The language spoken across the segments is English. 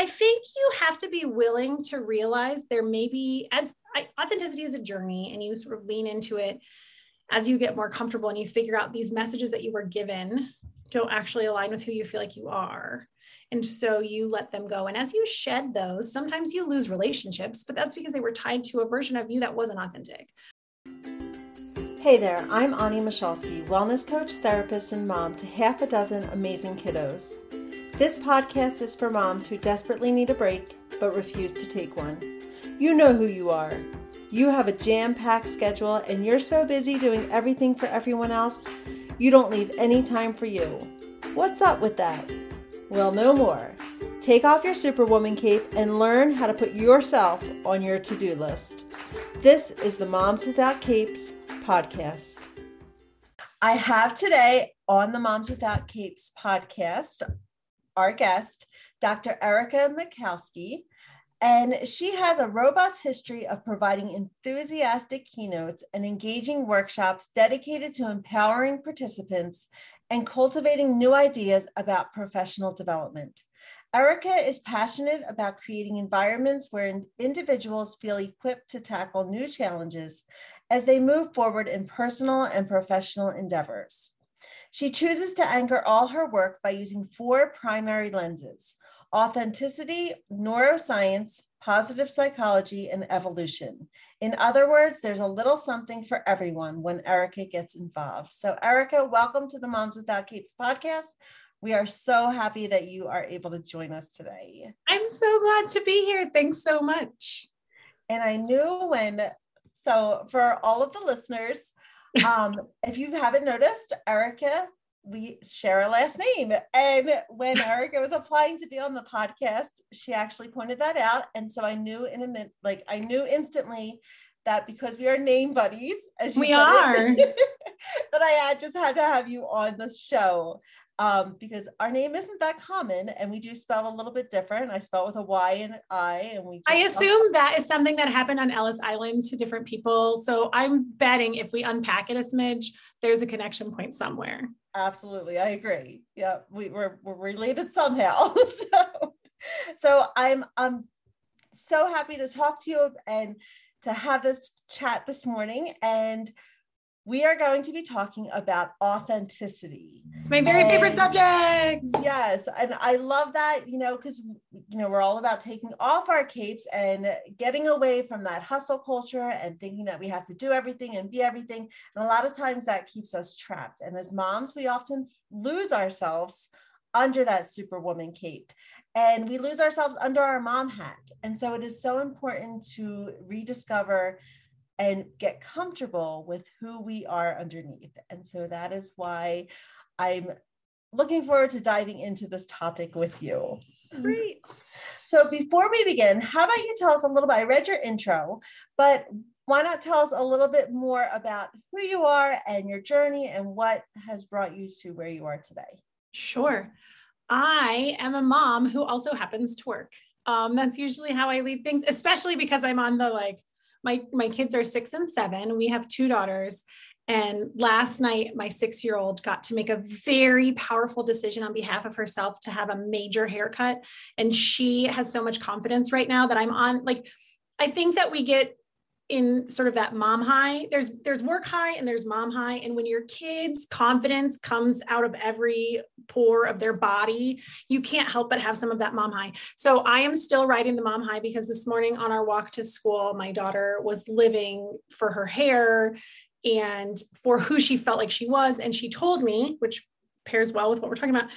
I think you have to be willing to realize there may be, as I, authenticity is a journey, and you sort of lean into it as you get more comfortable and you figure out these messages that you were given don't actually align with who you feel like you are. And so you let them go. And as you shed those, sometimes you lose relationships, but that's because they were tied to a version of you that wasn't authentic. Hey there, I'm Ani Michalski, wellness coach, therapist, and mom to half a dozen amazing kiddos. This podcast is for moms who desperately need a break but refuse to take one. You know who you are. You have a jam packed schedule and you're so busy doing everything for everyone else, you don't leave any time for you. What's up with that? Well, no more. Take off your Superwoman cape and learn how to put yourself on your to do list. This is the Moms Without Capes podcast. I have today on the Moms Without Capes podcast our guest, Dr. Erica Michalski. And she has a robust history of providing enthusiastic keynotes and engaging workshops dedicated to empowering participants and cultivating new ideas about professional development. Erica is passionate about creating environments where individuals feel equipped to tackle new challenges as they move forward in personal and professional endeavors. She chooses to anchor all her work by using four primary lenses authenticity, neuroscience, positive psychology, and evolution. In other words, there's a little something for everyone when Erica gets involved. So, Erica, welcome to the Moms Without Capes podcast. We are so happy that you are able to join us today. I'm so glad to be here. Thanks so much. And I knew when, so for all of the listeners, um, if you haven't noticed, Erica, we share a last name. And when Erica was applying to be on the podcast, she actually pointed that out. And so I knew in a minute, like I knew instantly that because we are name buddies, as you we are, it, that I had just had to have you on the show um, because our name isn't that common and we do spell a little bit different. I spell with a Y and an I, and we. I assume that is something that happened on Ellis Island to different people. So I'm betting if we unpack it a smidge, there's a connection point somewhere. Absolutely, I agree. Yeah, we, we're we're related somehow. so, so I'm I'm so happy to talk to you and to have this chat this morning and we are going to be talking about authenticity. It's my very and favorite subject. Yes. And I love that, you know, because, you know, we're all about taking off our capes and getting away from that hustle culture and thinking that we have to do everything and be everything. And a lot of times that keeps us trapped. And as moms, we often lose ourselves under that superwoman cape and we lose ourselves under our mom hat. And so it is so important to rediscover and get comfortable with who we are underneath. And so that is why I'm looking forward to diving into this topic with you. Great. So before we begin, how about you tell us a little bit? I read your intro, but why not tell us a little bit more about who you are and your journey and what has brought you to where you are today? Sure. I am a mom who also happens to work. Um, that's usually how I lead things, especially because I'm on the like my my kids are six and seven. We have two daughters. And last night, my six year old got to make a very powerful decision on behalf of herself to have a major haircut. And she has so much confidence right now that I'm on. Like, I think that we get in sort of that mom high there's there's work high and there's mom high. And when your kids confidence comes out of every pore of their body you can't help but have some of that mom high. So i am still riding the mom high because this morning on our walk to school my daughter was living for her hair and for who she felt like she was. And she told me which pairs well with what we're talking about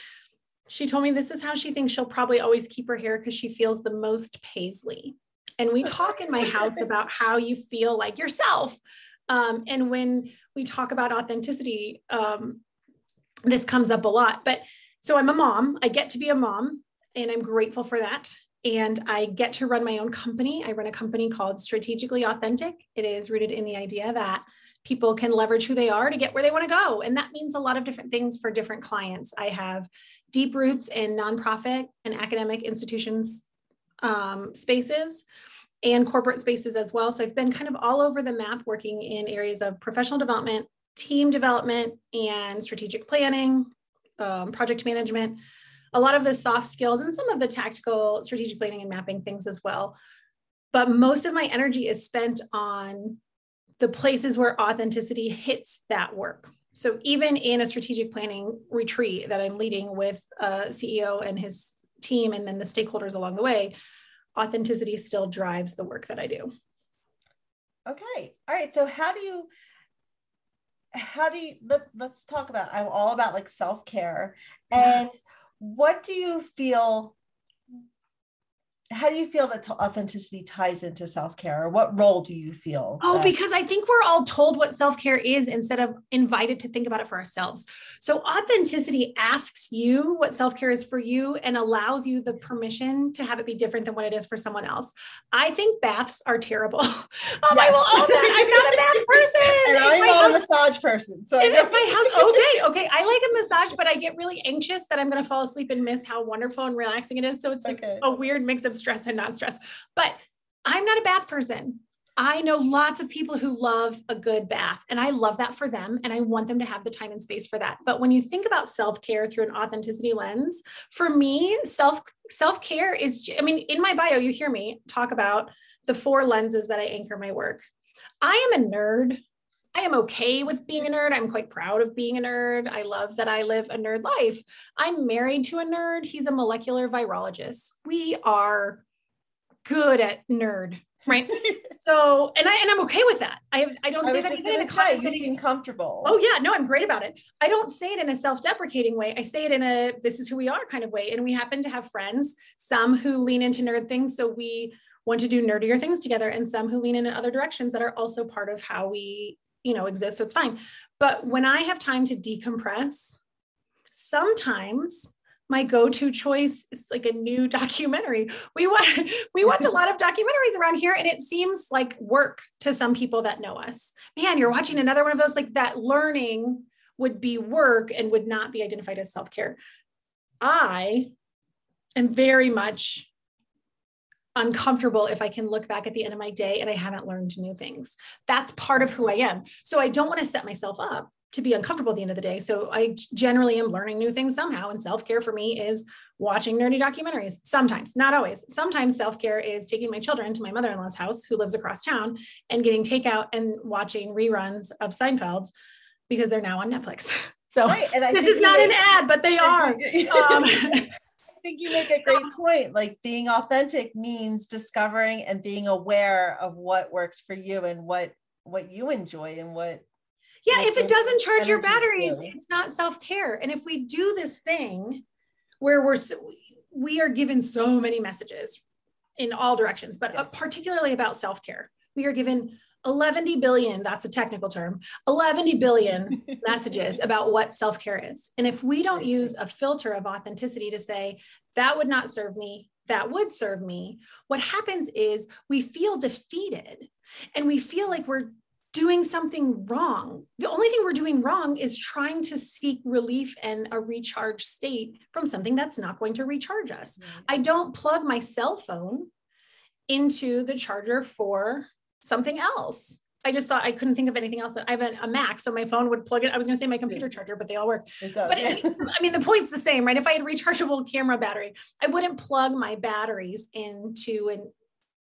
she told me this is how she thinks she'll probably always keep her hair because she feels the most paisley and we talk in my house about how you feel like yourself um, and when we talk about authenticity um, this comes up a lot but so i'm a mom i get to be a mom and i'm grateful for that and i get to run my own company i run a company called strategically authentic it is rooted in the idea that people can leverage who they are to get where they want to go and that means a lot of different things for different clients i have deep roots in nonprofit and academic institutions um, spaces and corporate spaces as well. So I've been kind of all over the map working in areas of professional development, team development, and strategic planning, um, project management. a lot of the soft skills and some of the tactical strategic planning and mapping things as well. But most of my energy is spent on the places where authenticity hits that work. So even in a strategic planning retreat that I'm leading with a CEO and his team and then the stakeholders along the way, authenticity still drives the work that I do. Okay. All right. So how do you how do you let, us talk about I'm all about like self-care and what do you feel how do you feel that authenticity ties into self-care or what role do you feel oh that- because i think we're all told what self-care is instead of invited to think about it for ourselves. So authenticity asks you what self-care is for you and allows you the permission to have it be different than what it is for someone else. I think baths are terrible. Um, yes. i will own that. I'm not a bath person. And i'm not house, a massage person so I my house okay okay i like a massage but i get really anxious that i'm going to fall asleep and miss how wonderful and relaxing it is. So it's like okay. a weird mix of stress and non-stress. But I'm not a bath person. I know lots of people who love a good bath, and I love that for them. And I want them to have the time and space for that. But when you think about self care through an authenticity lens, for me, self self care is, I mean, in my bio, you hear me talk about the four lenses that I anchor my work. I am a nerd. I am okay with being a nerd. I'm quite proud of being a nerd. I love that I live a nerd life. I'm married to a nerd. He's a molecular virologist. We are good at nerd, right? so, and I and I'm okay with that. I have I don't say that even in a say, you seem comfortable. Oh yeah, no, I'm great about it. I don't say it in a self-deprecating way. I say it in a this is who we are kind of way. And we happen to have friends, some who lean into nerd things, so we want to do nerdier things together and some who lean in other directions that are also part of how we you know exist so it's fine. But when i have time to decompress sometimes my go-to choice is like a new documentary. We watch we watch a lot of documentaries around here and it seems like work to some people that know us. Man you're watching another one of those like that learning would be work and would not be identified as self-care. I am very much uncomfortable if I can look back at the end of my day and I haven't learned new things. That's part of who I am. So I don't want to set myself up to be uncomfortable at the end of the day. So I generally am learning new things somehow. And self care for me is watching nerdy documentaries. Sometimes, not always. Sometimes self care is taking my children to my mother in law's house, who lives across town, and getting takeout and watching reruns of Seinfeld because they're now on Netflix. So right. this is not an ad, but they are. Um, think you make a great point. Like being authentic means discovering and being aware of what works for you and what what you enjoy and what yeah if it doesn't charge your batteries it's not self-care and if we do this thing where we're we are given so many messages in all directions but uh, yes. particularly about self-care we are given 11 billion, that's a technical term, 11 billion messages about what self care is. And if we don't use a filter of authenticity to say, that would not serve me, that would serve me, what happens is we feel defeated and we feel like we're doing something wrong. The only thing we're doing wrong is trying to seek relief and a recharge state from something that's not going to recharge us. Mm-hmm. I don't plug my cell phone into the charger for something else. I just thought I couldn't think of anything else that I have a Mac, so my phone would plug it. I was going to say my computer charger, but they all work. It does, but it, I mean, the point's the same, right? If I had rechargeable camera battery, I wouldn't plug my batteries into an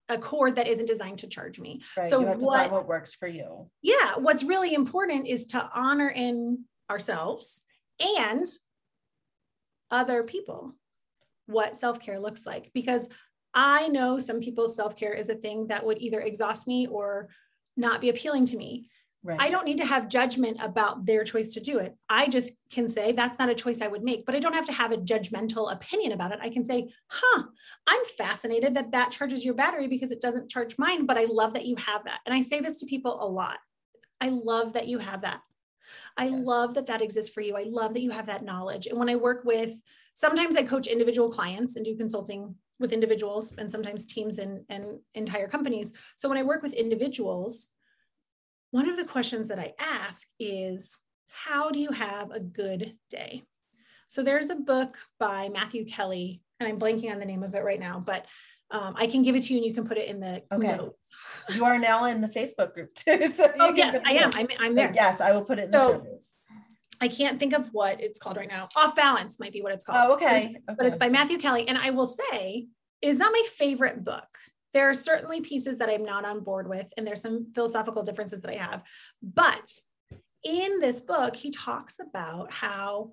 a cord that isn't designed to charge me. Right. So what, what works for you? Yeah, what's really important is to honor in ourselves and other people what self-care looks like because I know some people's self care is a thing that would either exhaust me or not be appealing to me. Right. I don't need to have judgment about their choice to do it. I just can say that's not a choice I would make, but I don't have to have a judgmental opinion about it. I can say, huh, I'm fascinated that that charges your battery because it doesn't charge mine, but I love that you have that. And I say this to people a lot. I love that you have that. I love that that exists for you. I love that you have that knowledge. And when I work with, sometimes I coach individual clients and do consulting with individuals and sometimes teams and, and entire companies. So when I work with individuals, one of the questions that I ask is, how do you have a good day? So there's a book by Matthew Kelly, and I'm blanking on the name of it right now, but um, I can give it to you and you can put it in the okay. notes. you are now in the Facebook group too. So oh, yes, I am. I'm, I'm there. Yes, I will put it in so, the show notes. I can't think of what it's called right now. Off balance might be what it's called. Oh, okay. okay. But it's by Matthew Kelly. And I will say, it is not my favorite book. There are certainly pieces that I'm not on board with, and there's some philosophical differences that I have. But in this book, he talks about how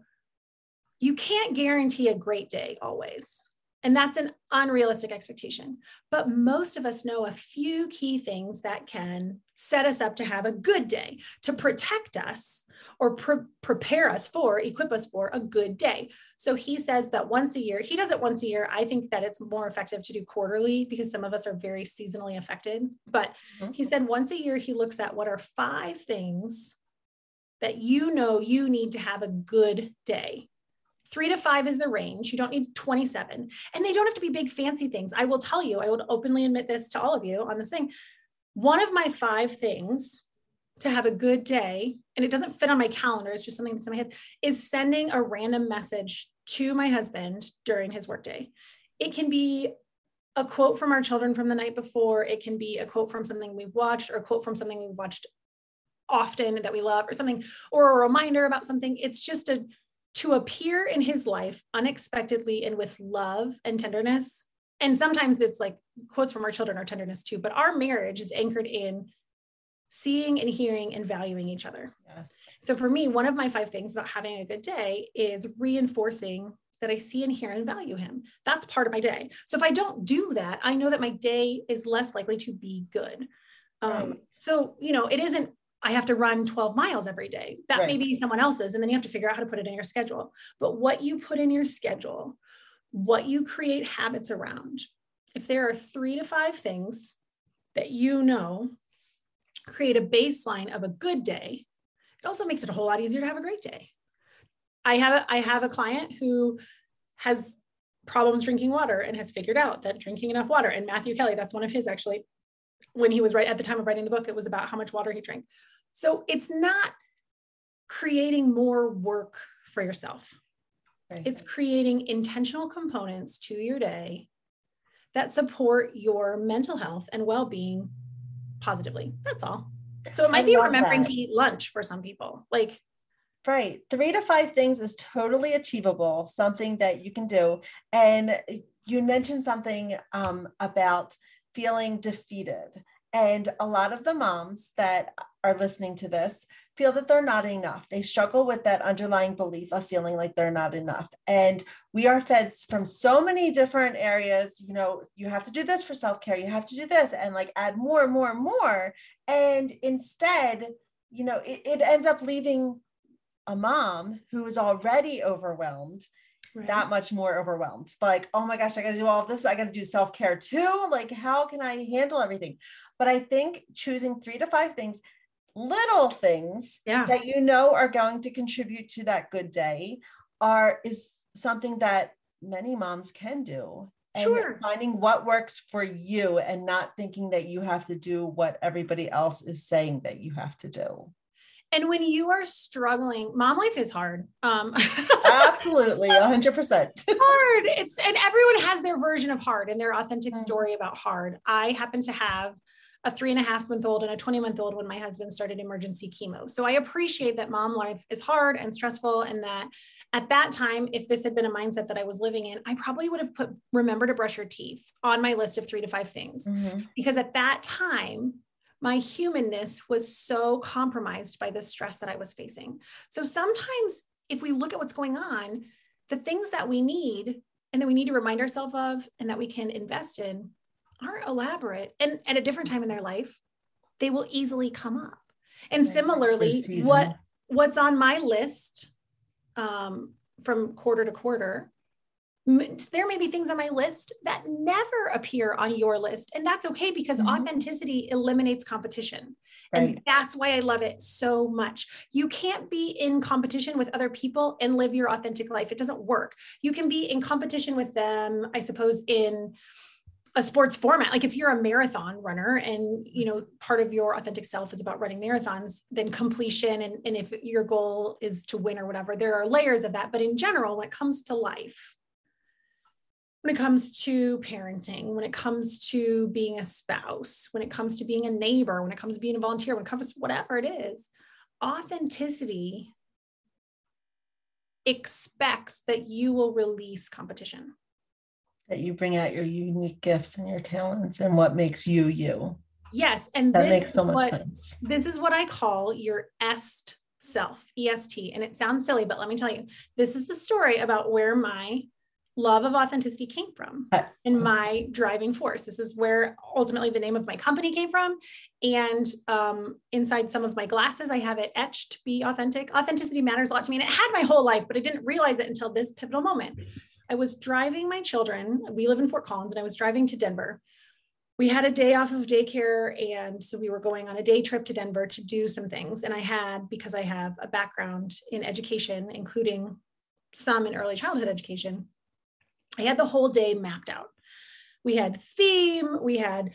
you can't guarantee a great day always. And that's an unrealistic expectation. But most of us know a few key things that can set us up to have a good day, to protect us or pre- prepare us for, equip us for a good day. So he says that once a year, he does it once a year. I think that it's more effective to do quarterly because some of us are very seasonally affected. But mm-hmm. he said once a year, he looks at what are five things that you know you need to have a good day Three to five is the range. You don't need 27. And they don't have to be big, fancy things. I will tell you, I would openly admit this to all of you on this thing. One of my five things to have a good day, and it doesn't fit on my calendar, it's just something that's in my head, is sending a random message to my husband during his workday. It can be a quote from our children from the night before, it can be a quote from something we've watched, or a quote from something we've watched often that we love, or something, or a reminder about something. It's just a to appear in his life unexpectedly and with love and tenderness. And sometimes it's like quotes from our children are tenderness too, but our marriage is anchored in seeing and hearing and valuing each other. Yes. So for me, one of my five things about having a good day is reinforcing that I see and hear and value him. That's part of my day. So if I don't do that, I know that my day is less likely to be good. Um, right. So, you know, it isn't I have to run 12 miles every day. That right. may be someone else's. And then you have to figure out how to put it in your schedule. But what you put in your schedule, what you create habits around, if there are three to five things that you know create a baseline of a good day, it also makes it a whole lot easier to have a great day. I have a, I have a client who has problems drinking water and has figured out that drinking enough water and Matthew Kelly, that's one of his actually, when he was right at the time of writing the book, it was about how much water he drank. So it's not creating more work for yourself. Right. It's creating intentional components to your day that support your mental health and well being positively. That's all. So it might I be remembering that. to eat lunch for some people. Like, right. Three to five things is totally achievable, something that you can do. And you mentioned something um, about feeling defeated. And a lot of the moms that are listening to this feel that they're not enough. They struggle with that underlying belief of feeling like they're not enough. And we are fed from so many different areas. You know, you have to do this for self care, you have to do this, and like add more and more and more. And instead, you know, it, it ends up leaving a mom who is already overwhelmed right. that much more overwhelmed. Like, oh my gosh, I got to do all of this. I got to do self care too. Like, how can I handle everything? But I think choosing three to five things, little things yeah. that you know are going to contribute to that good day, are is something that many moms can do. And sure. finding what works for you and not thinking that you have to do what everybody else is saying that you have to do and when you are struggling mom life is hard um absolutely 100% hard. It's and everyone has their version of hard and their authentic mm-hmm. story about hard. I happen to have a three and a half month old and a 20 month old when my husband started emergency chemo. So i appreciate that mom life is hard and stressful and that at that time if this had been a mindset that i was living in i probably would have put remember to brush your teeth on my list of three to five things. Mm-hmm. because at that time my humanness was so compromised by the stress that I was facing. So sometimes, if we look at what's going on, the things that we need and that we need to remind ourselves of and that we can invest in aren't elaborate. And at a different time in their life, they will easily come up. And similarly, what what's on my list um, from quarter to quarter there may be things on my list that never appear on your list and that's okay because mm-hmm. authenticity eliminates competition right. and that's why i love it so much. You can't be in competition with other people and live your authentic life. It doesn't work. You can be in competition with them i suppose in a sports format. Like if you're a marathon runner and you know part of your authentic self is about running marathons then completion and, and if your goal is to win or whatever there are layers of that. But in general when it comes to life when it comes to parenting, when it comes to being a spouse, when it comes to being a neighbor, when it comes to being a volunteer, when it comes to whatever it is, authenticity expects that you will release competition. That you bring out your unique gifts and your talents and what makes you you. Yes. And that makes so much what, sense. This is what I call your est self, EST. And it sounds silly, but let me tell you, this is the story about where my love of authenticity came from and my driving force. This is where ultimately the name of my company came from. And um, inside some of my glasses, I have it etched be authentic. Authenticity matters a lot to me. And it had my whole life, but I didn't realize it until this pivotal moment. I was driving my children. We live in Fort Collins, and I was driving to Denver. We had a day off of daycare. And so we were going on a day trip to Denver to do some things. And I had, because I have a background in education, including some in early childhood education, I had the whole day mapped out. We had theme, we had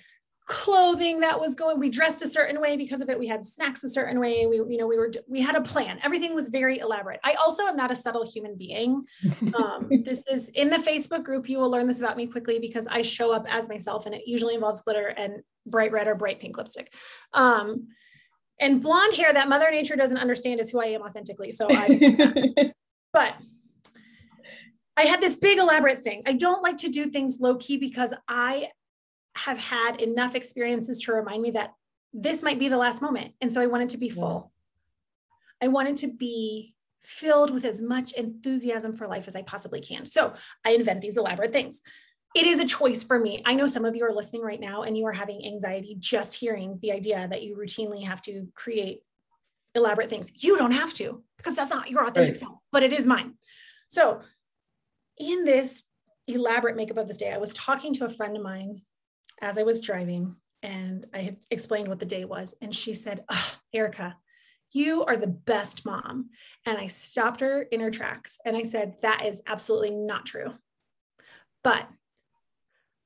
clothing that was going we dressed a certain way because of it we had snacks a certain way we you know we were we had a plan. Everything was very elaborate. I also am not a subtle human being. Um, this is in the facebook group. You will learn this about me quickly because i show up as myself and it usually involves glitter and bright red or bright pink lipstick. Um, and blonde hair that mother nature doesn't understand is who i am authentically. So i but I had this big elaborate thing. I don't like to do things low key because I have had enough experiences to remind me that this might be the last moment. And so I want it to be full. I want it to be filled with as much enthusiasm for life as I possibly can. So I invent these elaborate things. It is a choice for me. I know some of you are listening right now and you are having anxiety just hearing the idea that you routinely have to create elaborate things. You don't have to because that's not your authentic right. self, but it is mine. So in this elaborate makeup of this day, I was talking to a friend of mine as I was driving, and I had explained what the day was. And she said, oh, Erica, you are the best mom. And I stopped her in her tracks and I said, That is absolutely not true. But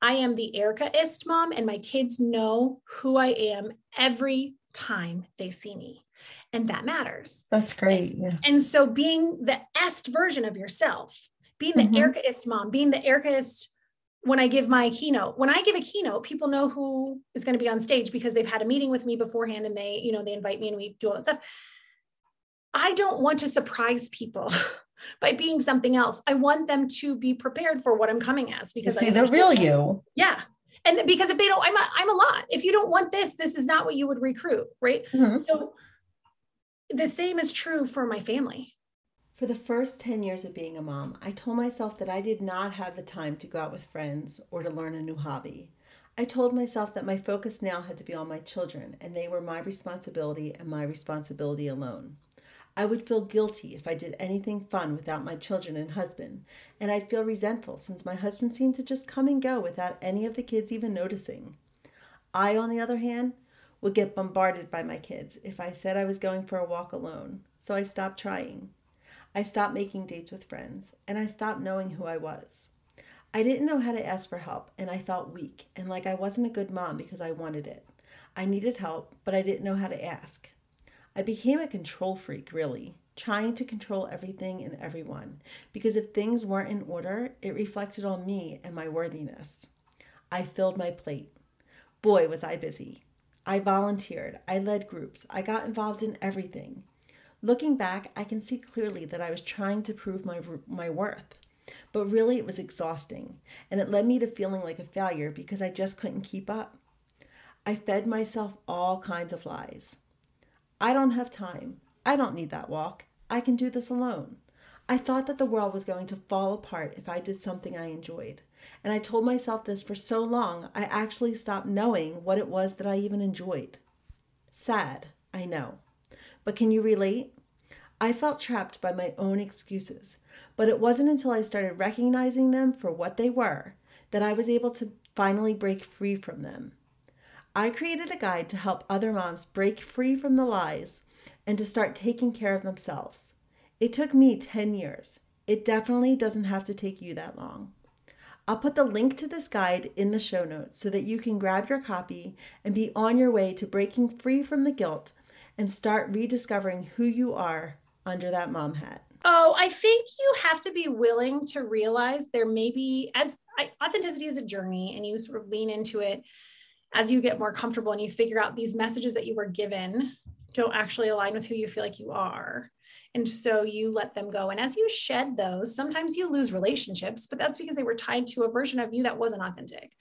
I am the Ericaist mom, and my kids know who I am every time they see me. And that matters. That's great. Yeah. And so being the est version of yourself being the mm-hmm. Ericaist mom, being the Ericaist when I give my keynote. When I give a keynote, people know who is going to be on stage because they've had a meeting with me beforehand and they, you know, they invite me and we do all that stuff. I don't want to surprise people by being something else. I want them to be prepared for what I'm coming as because you see the real you. Yeah. And because if they don't, I'm a, I'm a lot. If you don't want this, this is not what you would recruit, right? Mm-hmm. So the same is true for my family. For the first 10 years of being a mom, I told myself that I did not have the time to go out with friends or to learn a new hobby. I told myself that my focus now had to be on my children and they were my responsibility and my responsibility alone. I would feel guilty if I did anything fun without my children and husband, and I'd feel resentful since my husband seemed to just come and go without any of the kids even noticing. I, on the other hand, would get bombarded by my kids if I said I was going for a walk alone, so I stopped trying. I stopped making dates with friends, and I stopped knowing who I was. I didn't know how to ask for help, and I felt weak and like I wasn't a good mom because I wanted it. I needed help, but I didn't know how to ask. I became a control freak, really, trying to control everything and everyone, because if things weren't in order, it reflected on me and my worthiness. I filled my plate. Boy, was I busy. I volunteered, I led groups, I got involved in everything. Looking back, I can see clearly that I was trying to prove my, my worth. But really, it was exhausting, and it led me to feeling like a failure because I just couldn't keep up. I fed myself all kinds of lies. I don't have time. I don't need that walk. I can do this alone. I thought that the world was going to fall apart if I did something I enjoyed. And I told myself this for so long, I actually stopped knowing what it was that I even enjoyed. Sad, I know. But can you relate? I felt trapped by my own excuses, but it wasn't until I started recognizing them for what they were that I was able to finally break free from them. I created a guide to help other moms break free from the lies and to start taking care of themselves. It took me 10 years. It definitely doesn't have to take you that long. I'll put the link to this guide in the show notes so that you can grab your copy and be on your way to breaking free from the guilt and start rediscovering who you are under that mom hat? Oh, I think you have to be willing to realize there may be, as I, authenticity is a journey, and you sort of lean into it as you get more comfortable and you figure out these messages that you were given don't actually align with who you feel like you are. And so you let them go. And as you shed those, sometimes you lose relationships, but that's because they were tied to a version of you that wasn't authentic.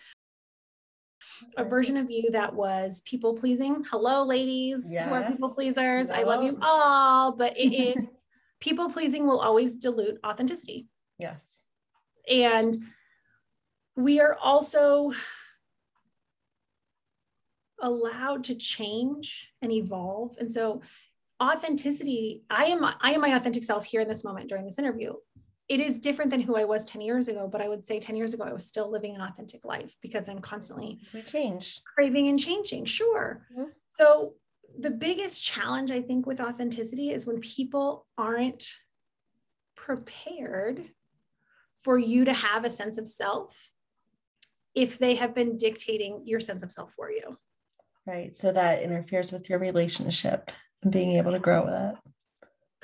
A version of you that was people pleasing. Hello, ladies yes. who are people pleasers. Hello. I love you all, but it is people pleasing will always dilute authenticity. Yes. And we are also allowed to change and evolve. And so authenticity, I am I am my authentic self here in this moment during this interview. It is different than who I was 10 years ago, but I would say 10 years ago I was still living an authentic life because I'm constantly we change. craving and changing. Sure. Mm-hmm. So the biggest challenge I think with authenticity is when people aren't prepared for you to have a sense of self if they have been dictating your sense of self for you. Right. So that interferes with your relationship and being able to grow with it.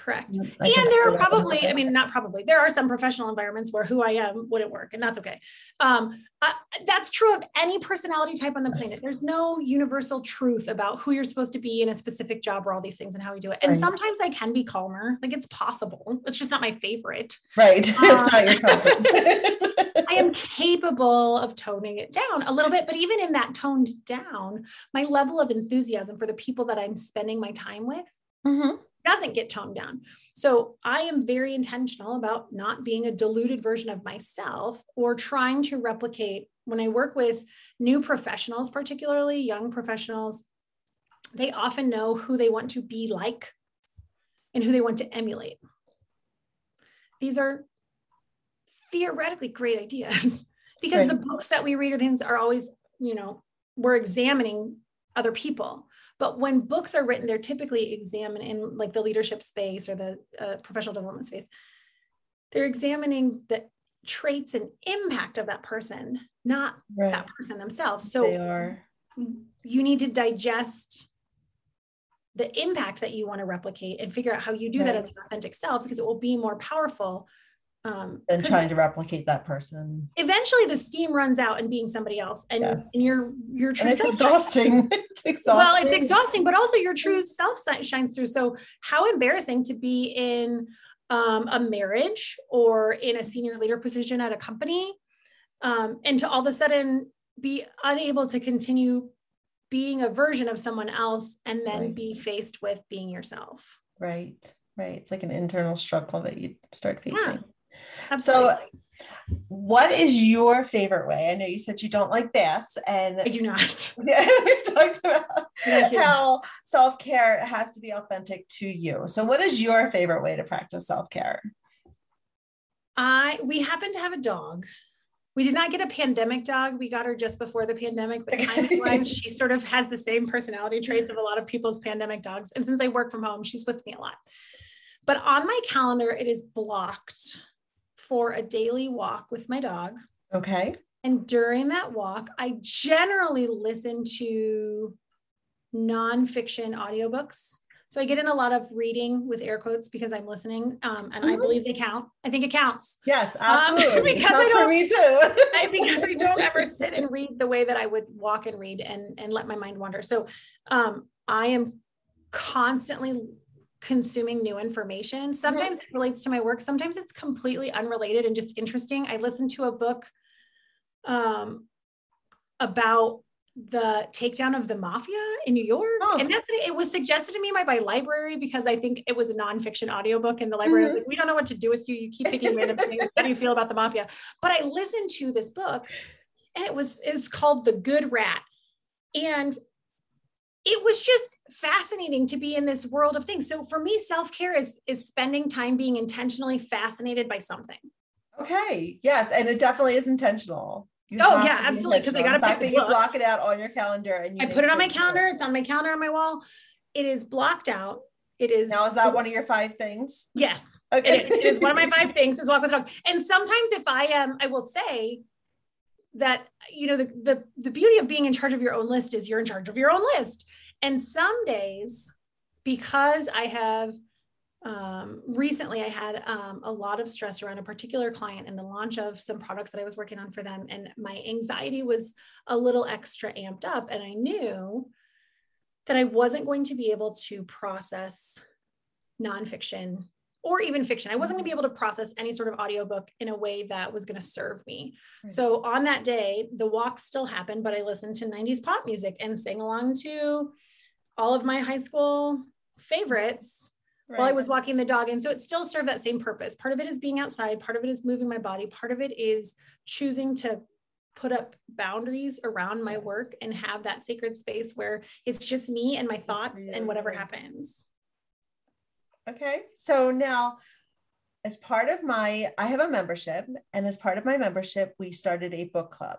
Correct. and there are probably, I mean, not probably, there are some professional environments where who I am wouldn't work, and that's okay. Um, I, that's true of any personality type on the yes. planet. There's no universal truth about who you're supposed to be in a specific job or all these things and how we do it. And right. sometimes I can be calmer, like it's possible. It's just not my favorite. Right. Um, it's not your. I am capable of toning it down a little bit, but even in that toned down, my level of enthusiasm for the people that I'm spending my time with mm-hmm doesn't get toned down. So I am very intentional about not being a diluted version of myself or trying to replicate when I work with new professionals, particularly young professionals, they often know who they want to be like and who they want to emulate. These are theoretically great ideas because right. the books that we read or things are always, you know, we're examining other people. But when books are written, they're typically examined in like the leadership space or the uh, professional development space. They're examining the traits and impact of that person, not right. that person themselves. So they are. you need to digest the impact that you want to replicate and figure out how you do right. that as an authentic self because it will be more powerful um and trying to replicate that person. Eventually the steam runs out and being somebody else and, yes. and your your true it's self exhausting. it's exhausting well it's exhausting. but also your true self shines through. So how embarrassing to be in um, a marriage or in a senior leader position at a company um, and to all of a sudden be unable to continue being a version of someone else and then right. be faced with being yourself. Right. Right. It's like an internal struggle that you start facing. yeah. Absolutely. So, what is your favorite way? I know you said you don't like baths, and I do not. We talked about how self care has to be authentic to you. So, what is your favorite way to practice self care? I we happen to have a dog. We did not get a pandemic dog. We got her just before the pandemic, but time she sort of has the same personality traits of a lot of people's pandemic dogs. And since I work from home, she's with me a lot. But on my calendar, it is blocked for a daily walk with my dog. Okay. And during that walk, I generally listen to nonfiction audiobooks. So I get in a lot of reading with air quotes because I'm listening, um, and mm-hmm. I believe they count. I think it counts. Yes, um, absolutely. Um, because I don't, for me too. I, because I don't ever sit and read the way that I would walk and read and and let my mind wander. So um, I am constantly consuming new information. Sometimes it relates to my work, sometimes it's completely unrelated and just interesting. I listened to a book um, about the takedown of the mafia in New York. Oh. And that's it was suggested to me by my library because I think it was a nonfiction audiobook and the library mm-hmm. was like, we don't know what to do with you. You keep picking random things. How do you feel about the mafia? But I listened to this book and it was it's called The Good Rat. And it was just fascinating to be in this world of things. So for me, self-care is is spending time being intentionally fascinated by something. Okay. Yes. And it definitely is intentional. You oh yeah, absolutely. Because I got to fact that you block it out on your calendar and I put it on my calendar. It. It's on my calendar on my wall. It is blocked out. It is now. Is that one of your five things? Yes. Okay. It is, it is one of my five things. Is walk with a dog. And sometimes, if I am, I will say that you know the, the the beauty of being in charge of your own list is you're in charge of your own list. And some days because i have um, recently i had um, a lot of stress around a particular client and the launch of some products that i was working on for them and my anxiety was a little extra amped up and i knew that i wasn't going to be able to process nonfiction or even fiction. I wasn't going to be Mm-hmm. able to process any sort of audiobook in a way that was going to serve me. Right. So on that day, the walk still happened, but I listened to 90s pop music and sang along to all of my high school favorites while I was walking the dog. And so it still served that same purpose. Part of it is being outside, part of it is moving my body, part of it is choosing to put up boundaries around my work and have that sacred space where it's just me and my thoughts and whatever happens. Okay. So now, as part of my, I have a membership, and as part of my membership, we started a book club,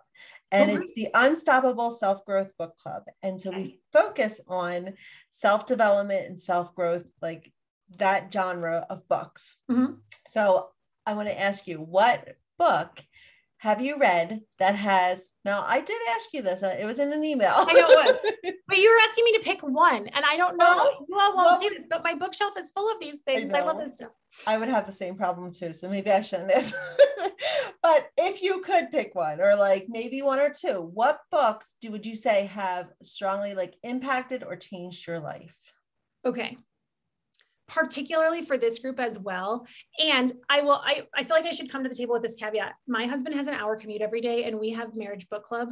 and Oh, it's the Unstoppable Self Growth Book Club. And so Okay. we focus on self development and self growth, like that genre of books. Mhm. So I want to ask you, what book have you read that has? Now, I did ask you this. uh, It was in an email. I know what. But you were asking me to pick one, and I don't know. Well, you all won't what see this, but my bookshelf is full of these things. I, love this stuff. I would have the same problem too. So maybe I shouldn't ask. but if you could pick one or like maybe one or two, what books do would you say have strongly like impacted or changed your life? Okay. Particularly for this group as well. And I will, I, I feel like I should come to the table with this caveat. My husband has an hour commute every day, and we have marriage book club.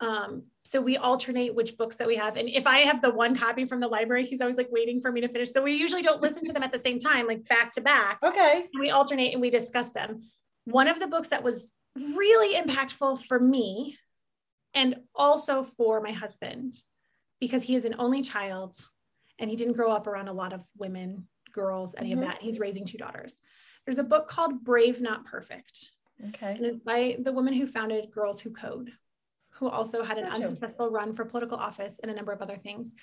Um, so we alternate which books that we have. And if I have the one copy from the library, he's always like waiting for me to finish. So we usually don't listen to them at the same time, like back to back. Okay. and we alternate and we discuss them. One of the books that was really impactful for me and also for my husband, because he is an only child and he didn't grow up around a lot of women, girls, any Mhm. of that. He's raising two daughters. There's a book called Brave Not Perfect, Okay. and it's by the woman who founded Girls Who Code, who also had an Gotcha. unsuccessful run for political office and a number of other things.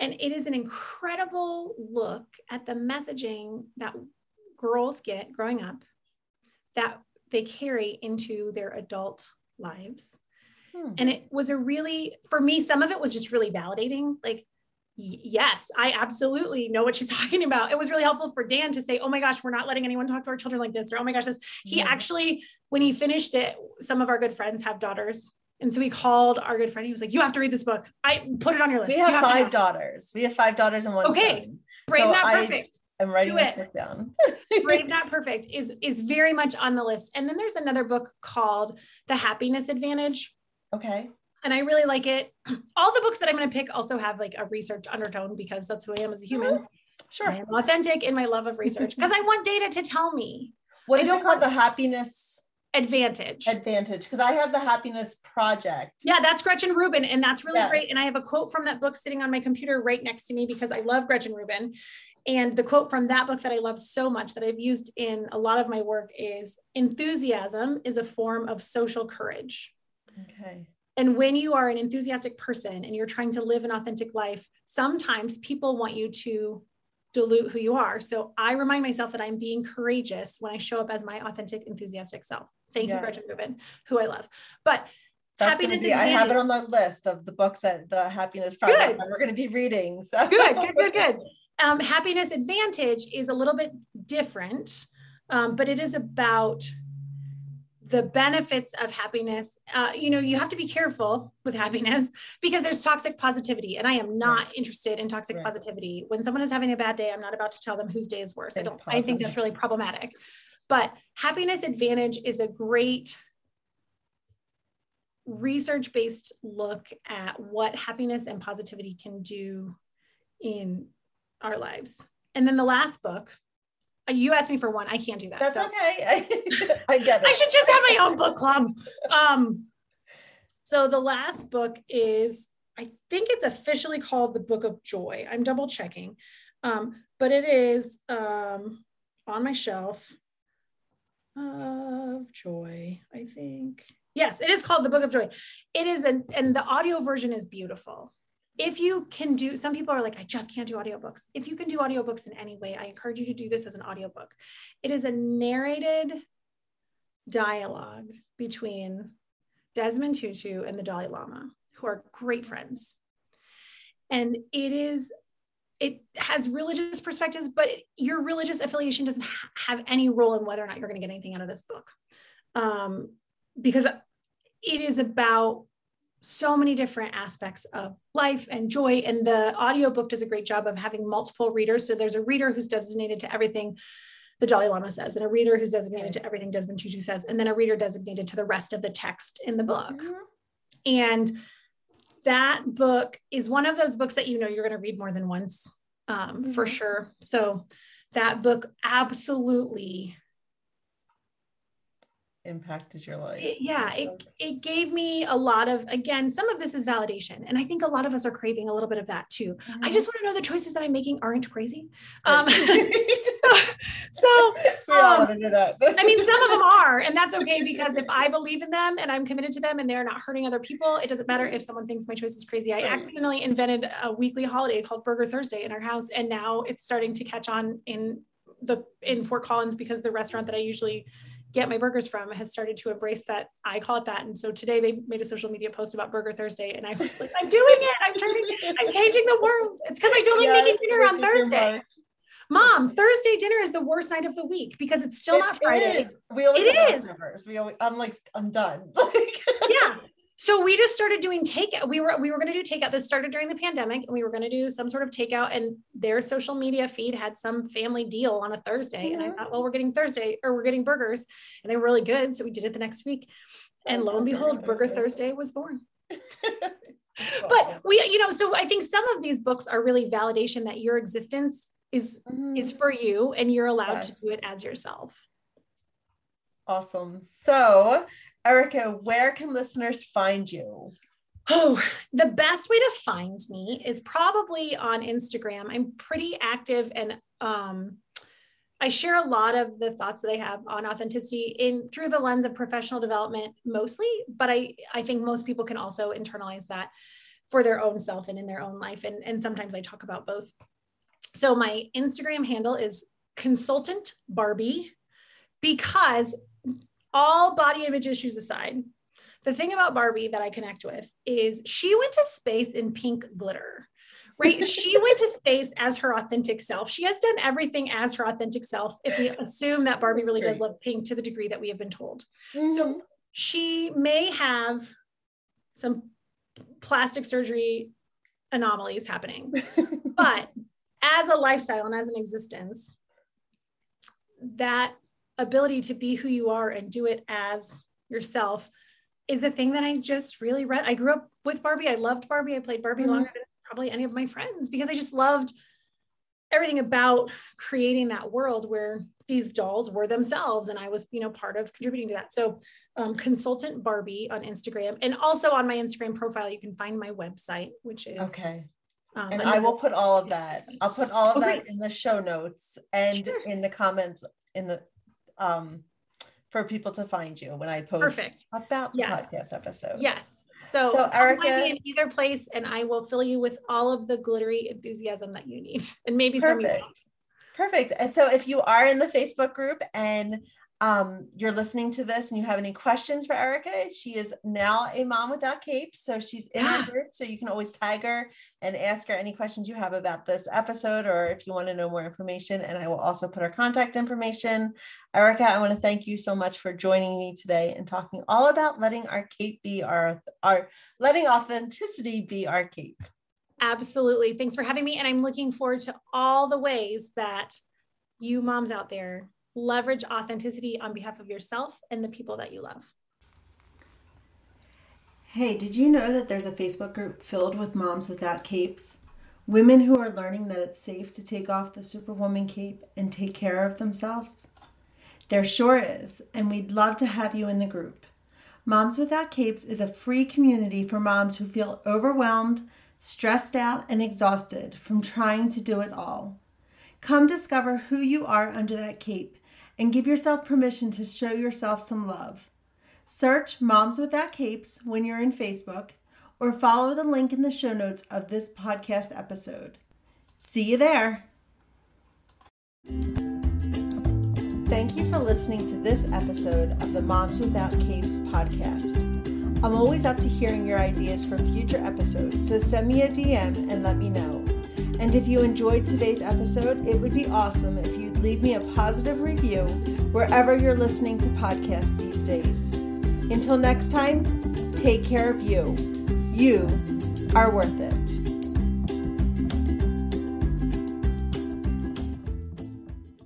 And it is an incredible look at the messaging that girls get growing up that they carry into their adult lives. Hmm. And it was a really, for me, some of it was just really validating. Like, yes, I absolutely know what she's talking about. It was really helpful for Dan to say, oh my gosh, we're not letting anyone talk to our children like this, or oh my gosh, this. He Yeah. actually, when he finished it, some of our good friends have daughters. And so he called our good friend. He was like, you have to read this book. I put it on your list. We You have five daughters. We have five daughters and one Okay. son. Brave, So not I- perfect. I'm writing Do this it. book down. Brave Not Perfect is is very much on the list. And then there's another book called The Happiness Advantage. Okay. And I really like it. All the books that I'm going to pick also have like a research undertone because that's who I am as a human. Oh, sure. I am authentic in my love of research because I want data to tell me What I is it called? The happiness advantage. advantage. Because I have the happiness project. Yeah, that's Gretchen Rubin. And that's really Yes. great. And I have a quote from that book sitting on my computer right next to me because I love Gretchen Rubin. And the quote from that book that I love so much that I've used in a lot of my work is enthusiasm is a form of social courage. Okay. And when you are an enthusiastic person and you're trying to live an authentic life, sometimes people want you to dilute who you are. So I remind myself that I'm being courageous when I show up as my authentic, enthusiastic self. Thank you, Yeah. Gretchen Rubin, who I love. But That's going to be, I have it on the list of the books that the happiness project Good. that we're going to be reading. So good, good, good, good. Um, happiness advantage is a little bit different, um, but it is about the benefits of happiness. Uh, you know, you have to be careful with happiness because there's toxic positivity, and I am not interested in toxic Right. positivity. When someone is having a bad day, I'm not about to tell them whose day is worse. I don't. I think that's really problematic. But happiness advantage is a great research-based look at what happiness and positivity can do in our lives. And then the last book, you asked me for one. I can't do that. That's so okay. I, get it. I should just have my own book club. Um, so the last book is, I think it's officially called the Book of Joy. I'm double checking, um, but it is um, on my shelf of joy. I think yes, it is called the Book of Joy. It is, an, and the audio version is beautiful if you can do some people are like i just can't do audiobooks. If you can do audiobooks in any way i encourage you to do this as an audiobook. It is a narrated dialogue between desmond tutu and the dalai lama who are great friends. And it is it has religious perspectives but your religious affiliation doesn't ha- have any role in whether or not you're going to get anything out of this book. Um, because it is about so many different aspects of life and joy and the audiobook does a great job of having multiple readers so there's a reader who's designated to everything the Dalai Lama says, and a reader who's designated to everything Desmond Tutu says, and then a reader designated to the rest of the text in the book. Mm-hmm. And that book is one of those books that you know you're going to read more than once um, mm-hmm. for sure. So that book absolutely impacted your life. It, yeah, it, it gave me a lot of, again, some of this is validation. And I think a lot of us are craving a little bit of that too. Mm-hmm. I just want to know the choices that I'm making aren't crazy. Um, so, we all um, want to do that. I mean, some of them are, and that's okay because if I believe in them and I'm committed to them and they're not hurting other people, it doesn't matter if someone thinks my choice is crazy. I accidentally invented a weekly holiday called Burger Thursday in our house. And now it's starting to catch on in the in Fort Collins because the restaurant that I usually get my burgers from has started to embrace that. I call it that. And so today they made a social media post about Burger Thursday. And I was like, I'm doing it. I'm turning, I'm changing the world. It's because I don't yes, making dinner on Thursday. Mom, Thursday dinner is the worst night of the week because it's still it not Friday. Is. We always it is. We always, I'm like, I'm done. Like, yeah so we just started doing takeout. We were we were going to do takeout. This started during the pandemic, and we were going to do some sort of takeout. And their social media feed had some family deal on a Thursday, and I thought, well, we're getting Thursday or we're getting burgers, and they were really good. So we did it the next week, and lo and behold, Burger Thursday was born. but we, you know, so I think some of these books are really validation that your existence is mm-hmm. is for you, and you're allowed yes. to do it as yourself. Awesome. So Erica, where can listeners find you? Oh, the best way to find me is probably on Instagram. I'm pretty active and um, I share a lot of the thoughts that I have on authenticity in through the lens of professional development mostly, but I I think most people can also internalize that for their own self and in their own life and and sometimes I talk about both. So my Instagram handle is consultant Barbie because all body image issues aside, the thing about Barbie that I connect with is she went to space in pink glitter, right? she went to space as her authentic self. She has done everything as her authentic self, if we assume that Barbie That's really great. does love pink to the degree that we have been told. Mm-hmm. So she may have some plastic surgery anomalies happening, but as a lifestyle and as an existence, that ability to be who you are and do it as yourself is a thing that I just really read. I grew up with Barbie. I loved Barbie. I played Barbie mm-hmm. longer than probably any of my friends because I just loved everything about creating that world where these dolls were themselves and I was, you know, part of contributing to that. So um, consultant Barbie on Instagram and also on my Instagram profile, you can find my website, which is okay. Um, and I will put all of that. I'll put all of that in the show notes and sure. in the comments in the um, for people to find you when I post Perfect. about the yes. podcast episode. Yes. So, so Erica, in either place, and I will fill you with all of the glittery enthusiasm that you need, and maybe Perfect. some you don't. Perfect. And so, if you are in the Facebook group and um, you're listening to this and you have any questions for Erica, she is now a mom without cape. So she's in the group. So you can always tag her and ask her any questions you have about this episode or if you want to know more information. And I will also put her contact information. Erica, I want to thank you so much for joining me today and talking all about letting our cape be our, our letting authenticity be our cape. Absolutely. Thanks for having me. And I'm looking forward to all the ways that you moms out there leverage authenticity on behalf of yourself and the people that you love. Hey, did you know that there's a Facebook group filled with moms without capes? Women who are learning that it's safe to take off the Superwoman cape and take care of themselves? There sure is, and we'd love to have you in the group. Moms Without Capes is a free community for moms who feel overwhelmed, stressed out, and exhausted from trying to do it all. Come discover who you are under that cape and give yourself permission to show yourself some love. Search Moms Without Capes when you're in Facebook or follow the link in the show notes of this podcast episode. See you there. Thank you for listening to this episode of the Moms Without Capes podcast. I'm always up to hearing your ideas for future episodes, so send me a DM and let me know. And if you enjoyed today's episode, it would be awesome if you'd leave me a positive review wherever you're listening to podcasts these days. Until next time, take care of you. You are worth it.